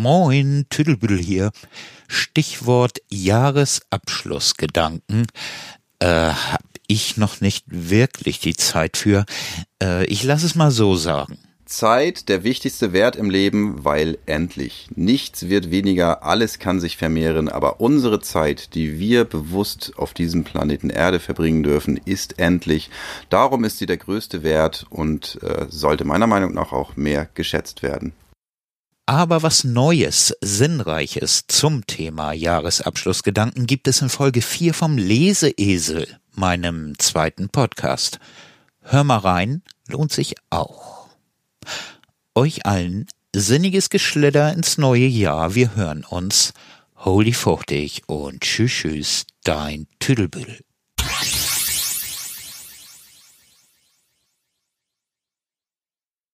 Moin, Tüdelbüdel hier. Stichwort Jahresabschlussgedanken. Äh, hab ich noch nicht wirklich die Zeit für. Äh, ich lass es mal so sagen. Zeit der wichtigste Wert im Leben, weil endlich. Nichts wird weniger, alles kann sich vermehren, aber unsere Zeit, die wir bewusst auf diesem Planeten Erde verbringen dürfen, ist endlich. Darum ist sie der größte Wert und äh, sollte meiner Meinung nach auch mehr geschätzt werden. Aber was Neues, Sinnreiches zum Thema Jahresabschlussgedanken gibt es in Folge 4 vom Leseesel, meinem zweiten Podcast. Hör mal rein, lohnt sich auch. Euch allen sinniges Geschlitter ins neue Jahr. Wir hören uns. Holy fuchtig und tschüss, tschüss, dein Tüdelbüdel.